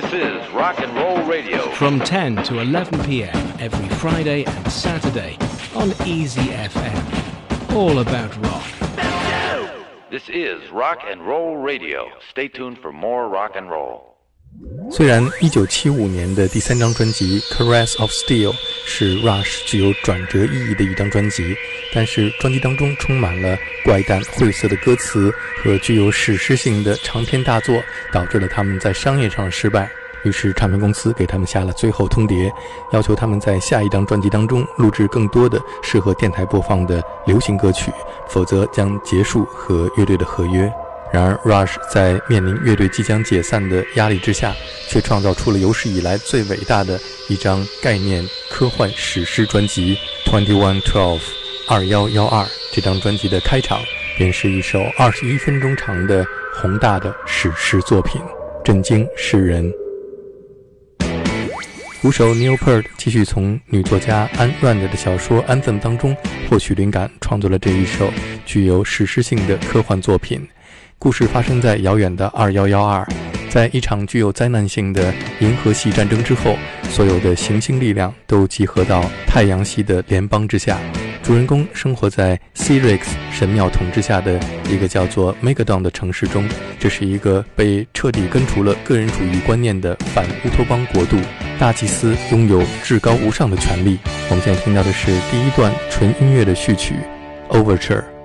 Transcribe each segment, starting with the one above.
This is Rock and Roll Radio. From 10 to 11 p.m. every Friday and Saturday on Easy FM. All about rock. This is Rock and Roll Radio. Stay tuned for more rock and roll. 虽然1975年的第三张专辑《Caress of Steel》是 Rush 具有转折意义的一张专辑，但是专辑当中充满了怪诞晦涩的歌词和具有史诗性的长篇大作，导致了他们在商业上的失败。于是唱片公司给他们下了最后通牒，要求他们在下一张专辑当中录制更多的适合电台播放的流行歌曲，否则将结束和乐队的合约。然而，Rush 在面临乐队即将解散的压力之下，却创造出了有史以来最伟大的一张概念科幻史诗专辑《Twenty One Twelve》二幺幺二。这张专辑的开场便是一首二十一分钟长的宏大的史诗作品，震惊世人。鼓手 Neil Peart 继续从女作家 Anne Rand 的小说《Anthem》当中获取灵感，创作了这一首具有史诗性的科幻作品。故事发生在遥远的二幺幺二，在一场具有灾难性的银河系战争之后，所有的行星力量都集合到太阳系的联邦之下。主人公生活在 Sirix 神庙统治下的一个叫做 Megadon 的城市中，这是一个被彻底根除了个人主义观念的反乌托邦国度。大祭司拥有至高无上的权利。我们现在听到的是第一段纯音乐的序曲，Overture。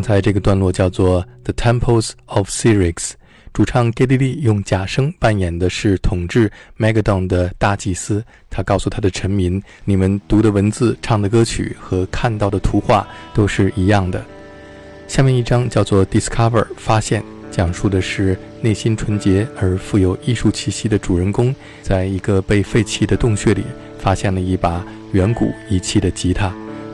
刚才这个段落叫做《The Temples of Syrinx》，主唱 Geddy Lee 用假声扮演的是统治 Megadon 的大祭司。他告诉他的臣民：“你们读的文字、唱的歌曲和看到的图画都是一样的。”下面一章叫做《Discover》，发现，讲述的是内心纯洁而富有艺术气息的主人公，在一个被废弃的洞穴里发现了一把远古遗弃的吉他。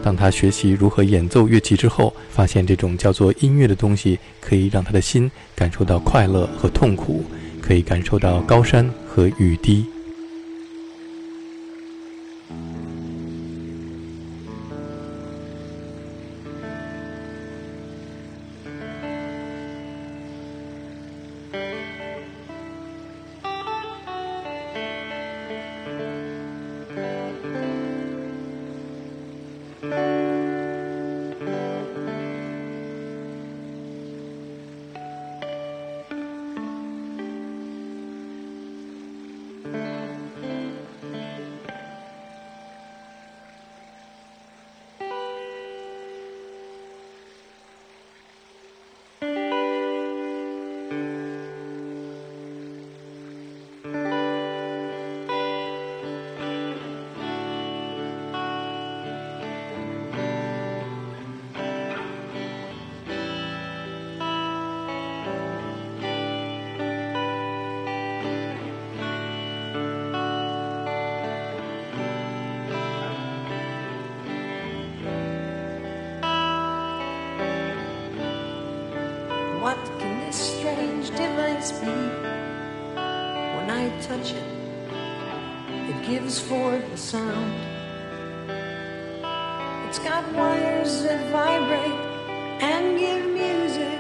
当他学习如何演奏乐器之后，发现这种叫做音乐的东西可以让他的心感受到快乐和痛苦，可以感受到高山和雨滴。Device be? When I touch it, it gives forth a sound. It's got wires that vibrate and give music.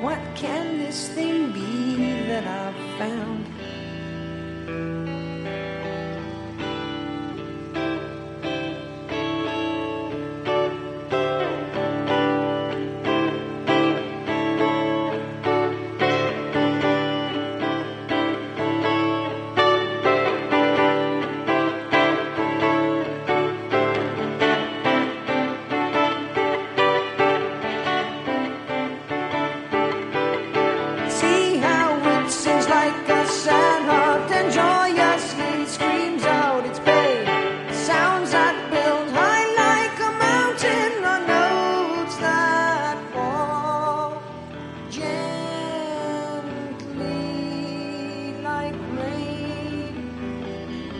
What can this thing be that I've found?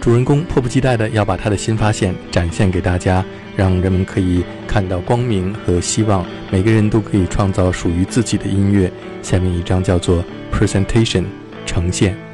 主人公迫不及待的要把他的新发现展现给大家，让人们可以看到光明和希望。每个人都可以创造属于自己的音乐。下面一张叫做 Presentation，呈现。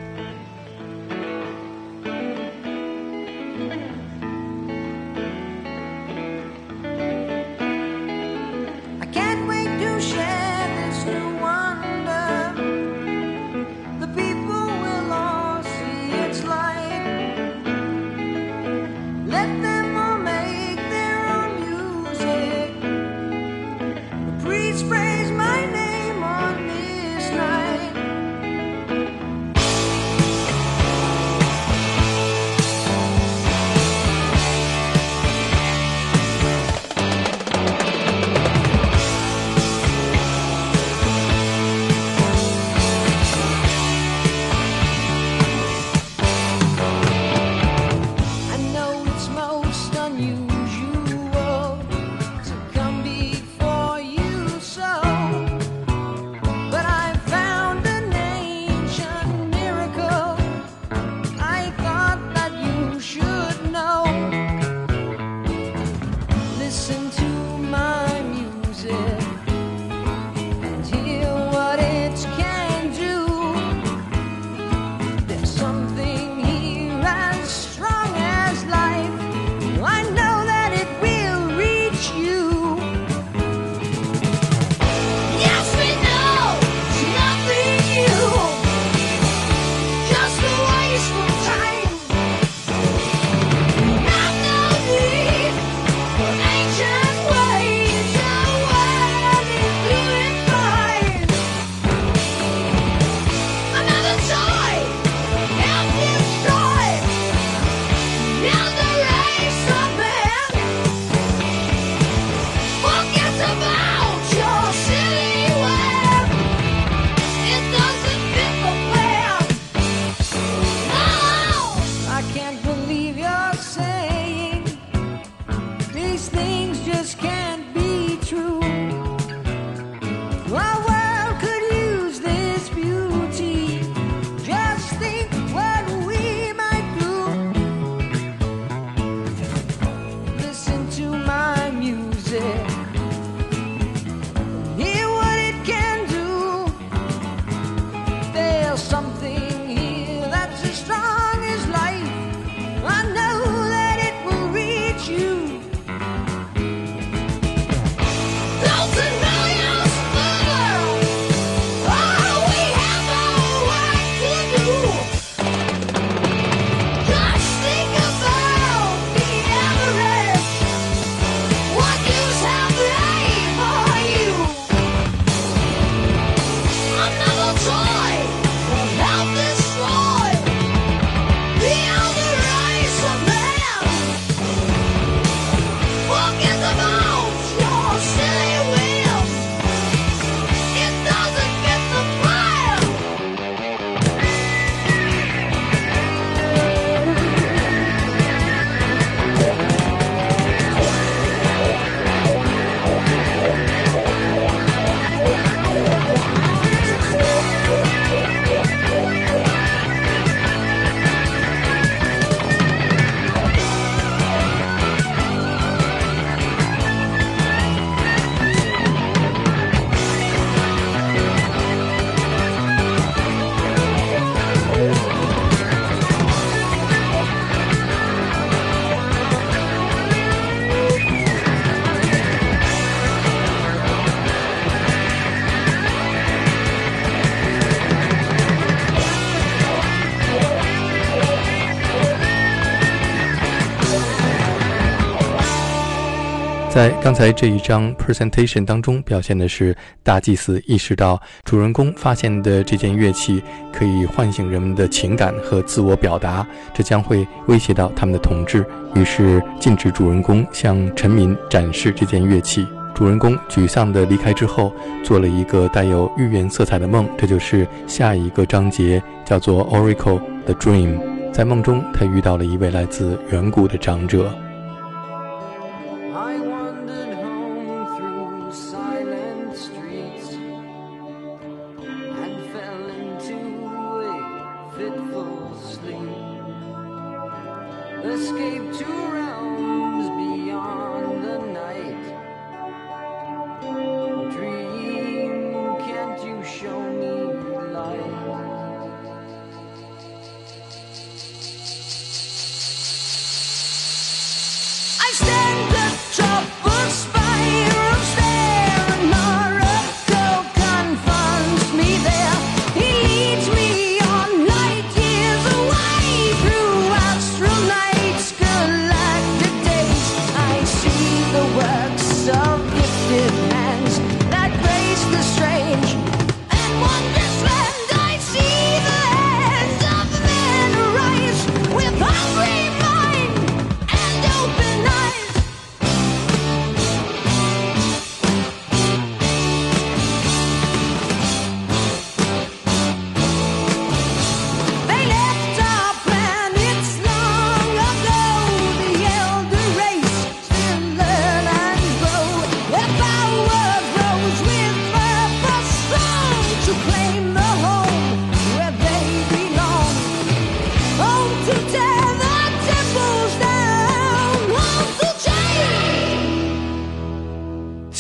在刚才这一章 presentation 当中，表现的是大祭司意识到主人公发现的这件乐器可以唤醒人们的情感和自我表达，这将会威胁到他们的统治，于是禁止主人公向臣民展示这件乐器。主人公沮丧地离开之后，做了一个带有寓言色彩的梦，这就是下一个章节，叫做 Oracle the Dream。在梦中，他遇到了一位来自远古的长者。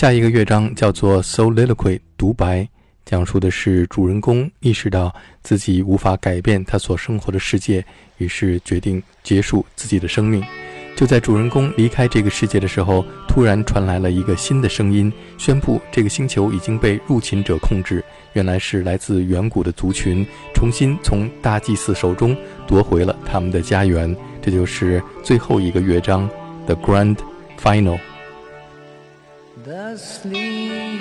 下一个乐章叫做 Soliloquy 独白，讲述的是主人公意识到自己无法改变他所生活的世界，于是决定结束自己的生命。就在主人公离开这个世界的时候，突然传来了一个新的声音，宣布这个星球已经被入侵者控制。原来是来自远古的族群，重新从大祭司手中夺回了他们的家园。这就是最后一个乐章，The Grand Final。The sleep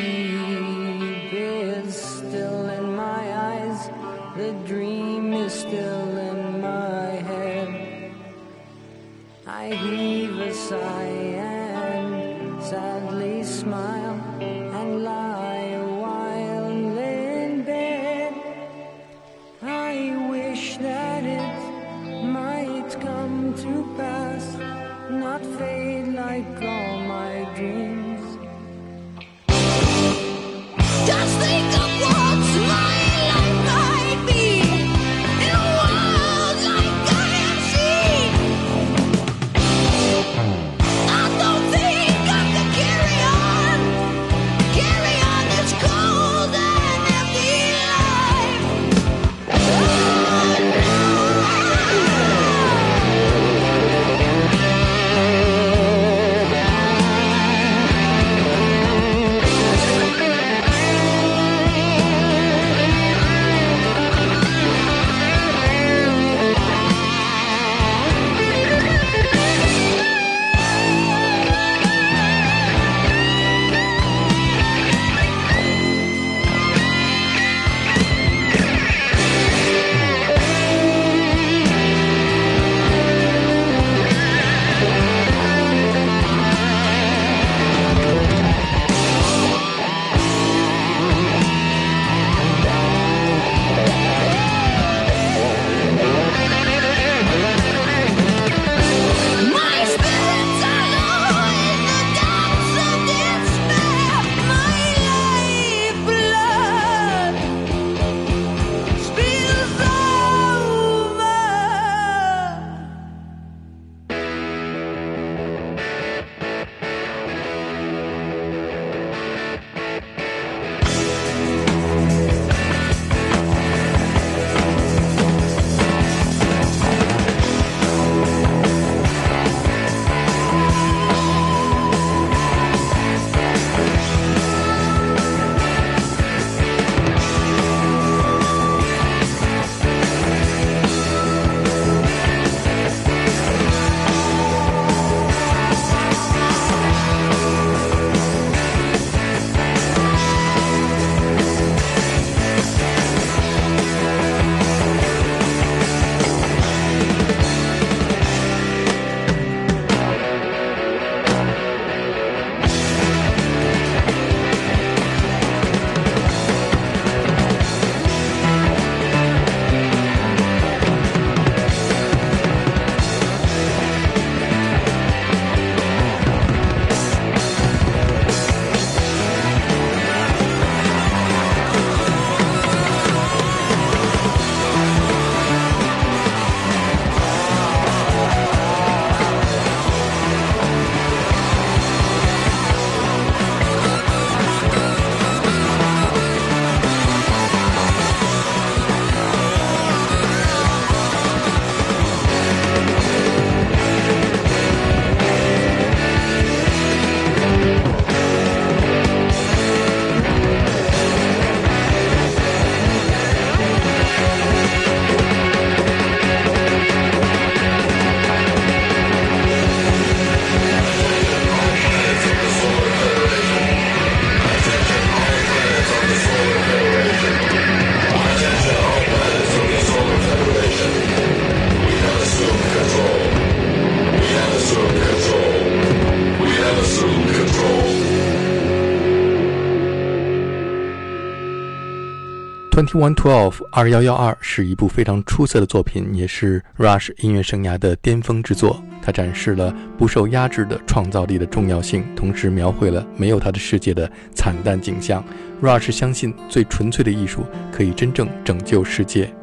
is still in my eyes. The dream is still in my head. I heave a sigh and sadly smile Twenty One Twelve 二幺幺二是一部非常出色的作品，也是 Rush 音乐生涯的巅峰之作。它展示了不受压制的创造力的重要性，同时描绘了没有他的世界的惨淡景象。Rush 相信，最纯粹的艺术可以真正拯救世界。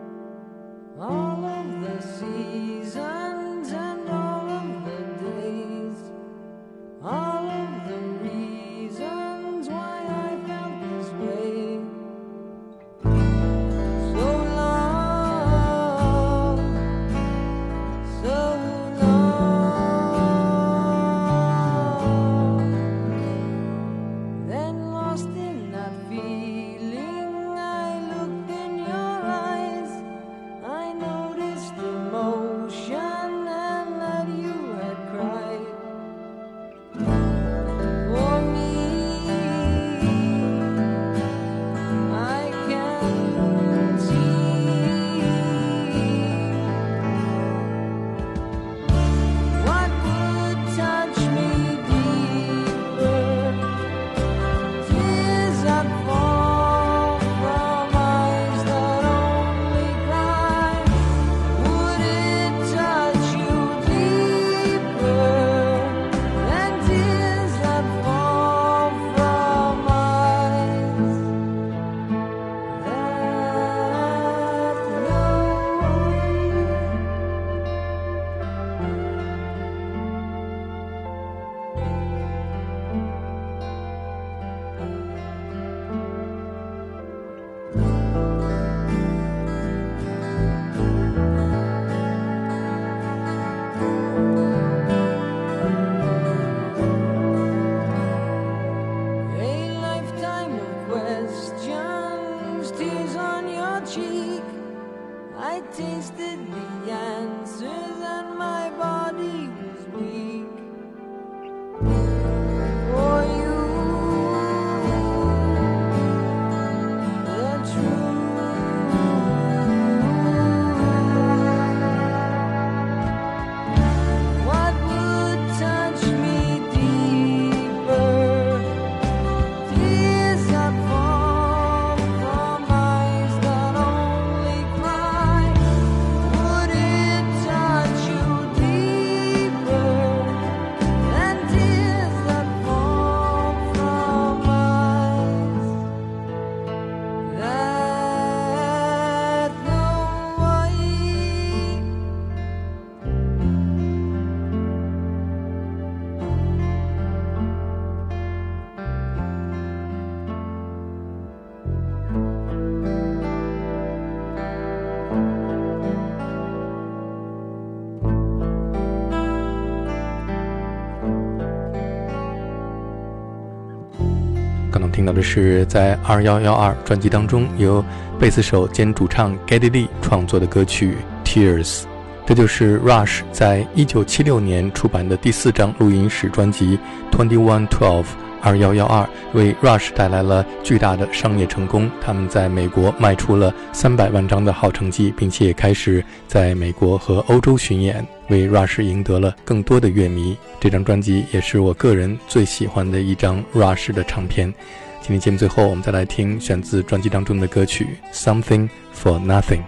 听到的是在二幺幺二专辑当中由贝斯手兼主唱 Geddy Lee 创作的歌曲《Tears》，这就是 Rush 在一九七六年出版的第四张录音室专辑《Twenty One Twelve》二幺幺二，为 Rush 带来了巨大的商业成功。他们在美国卖出了三百万张的好成绩，并且开始在美国和欧洲巡演，为 Rush 赢得了更多的乐迷。这张专辑也是我个人最喜欢的一张 Rush 的唱片。今天节目最后，我们再来听选自专辑当中的歌曲《Something for Nothing》。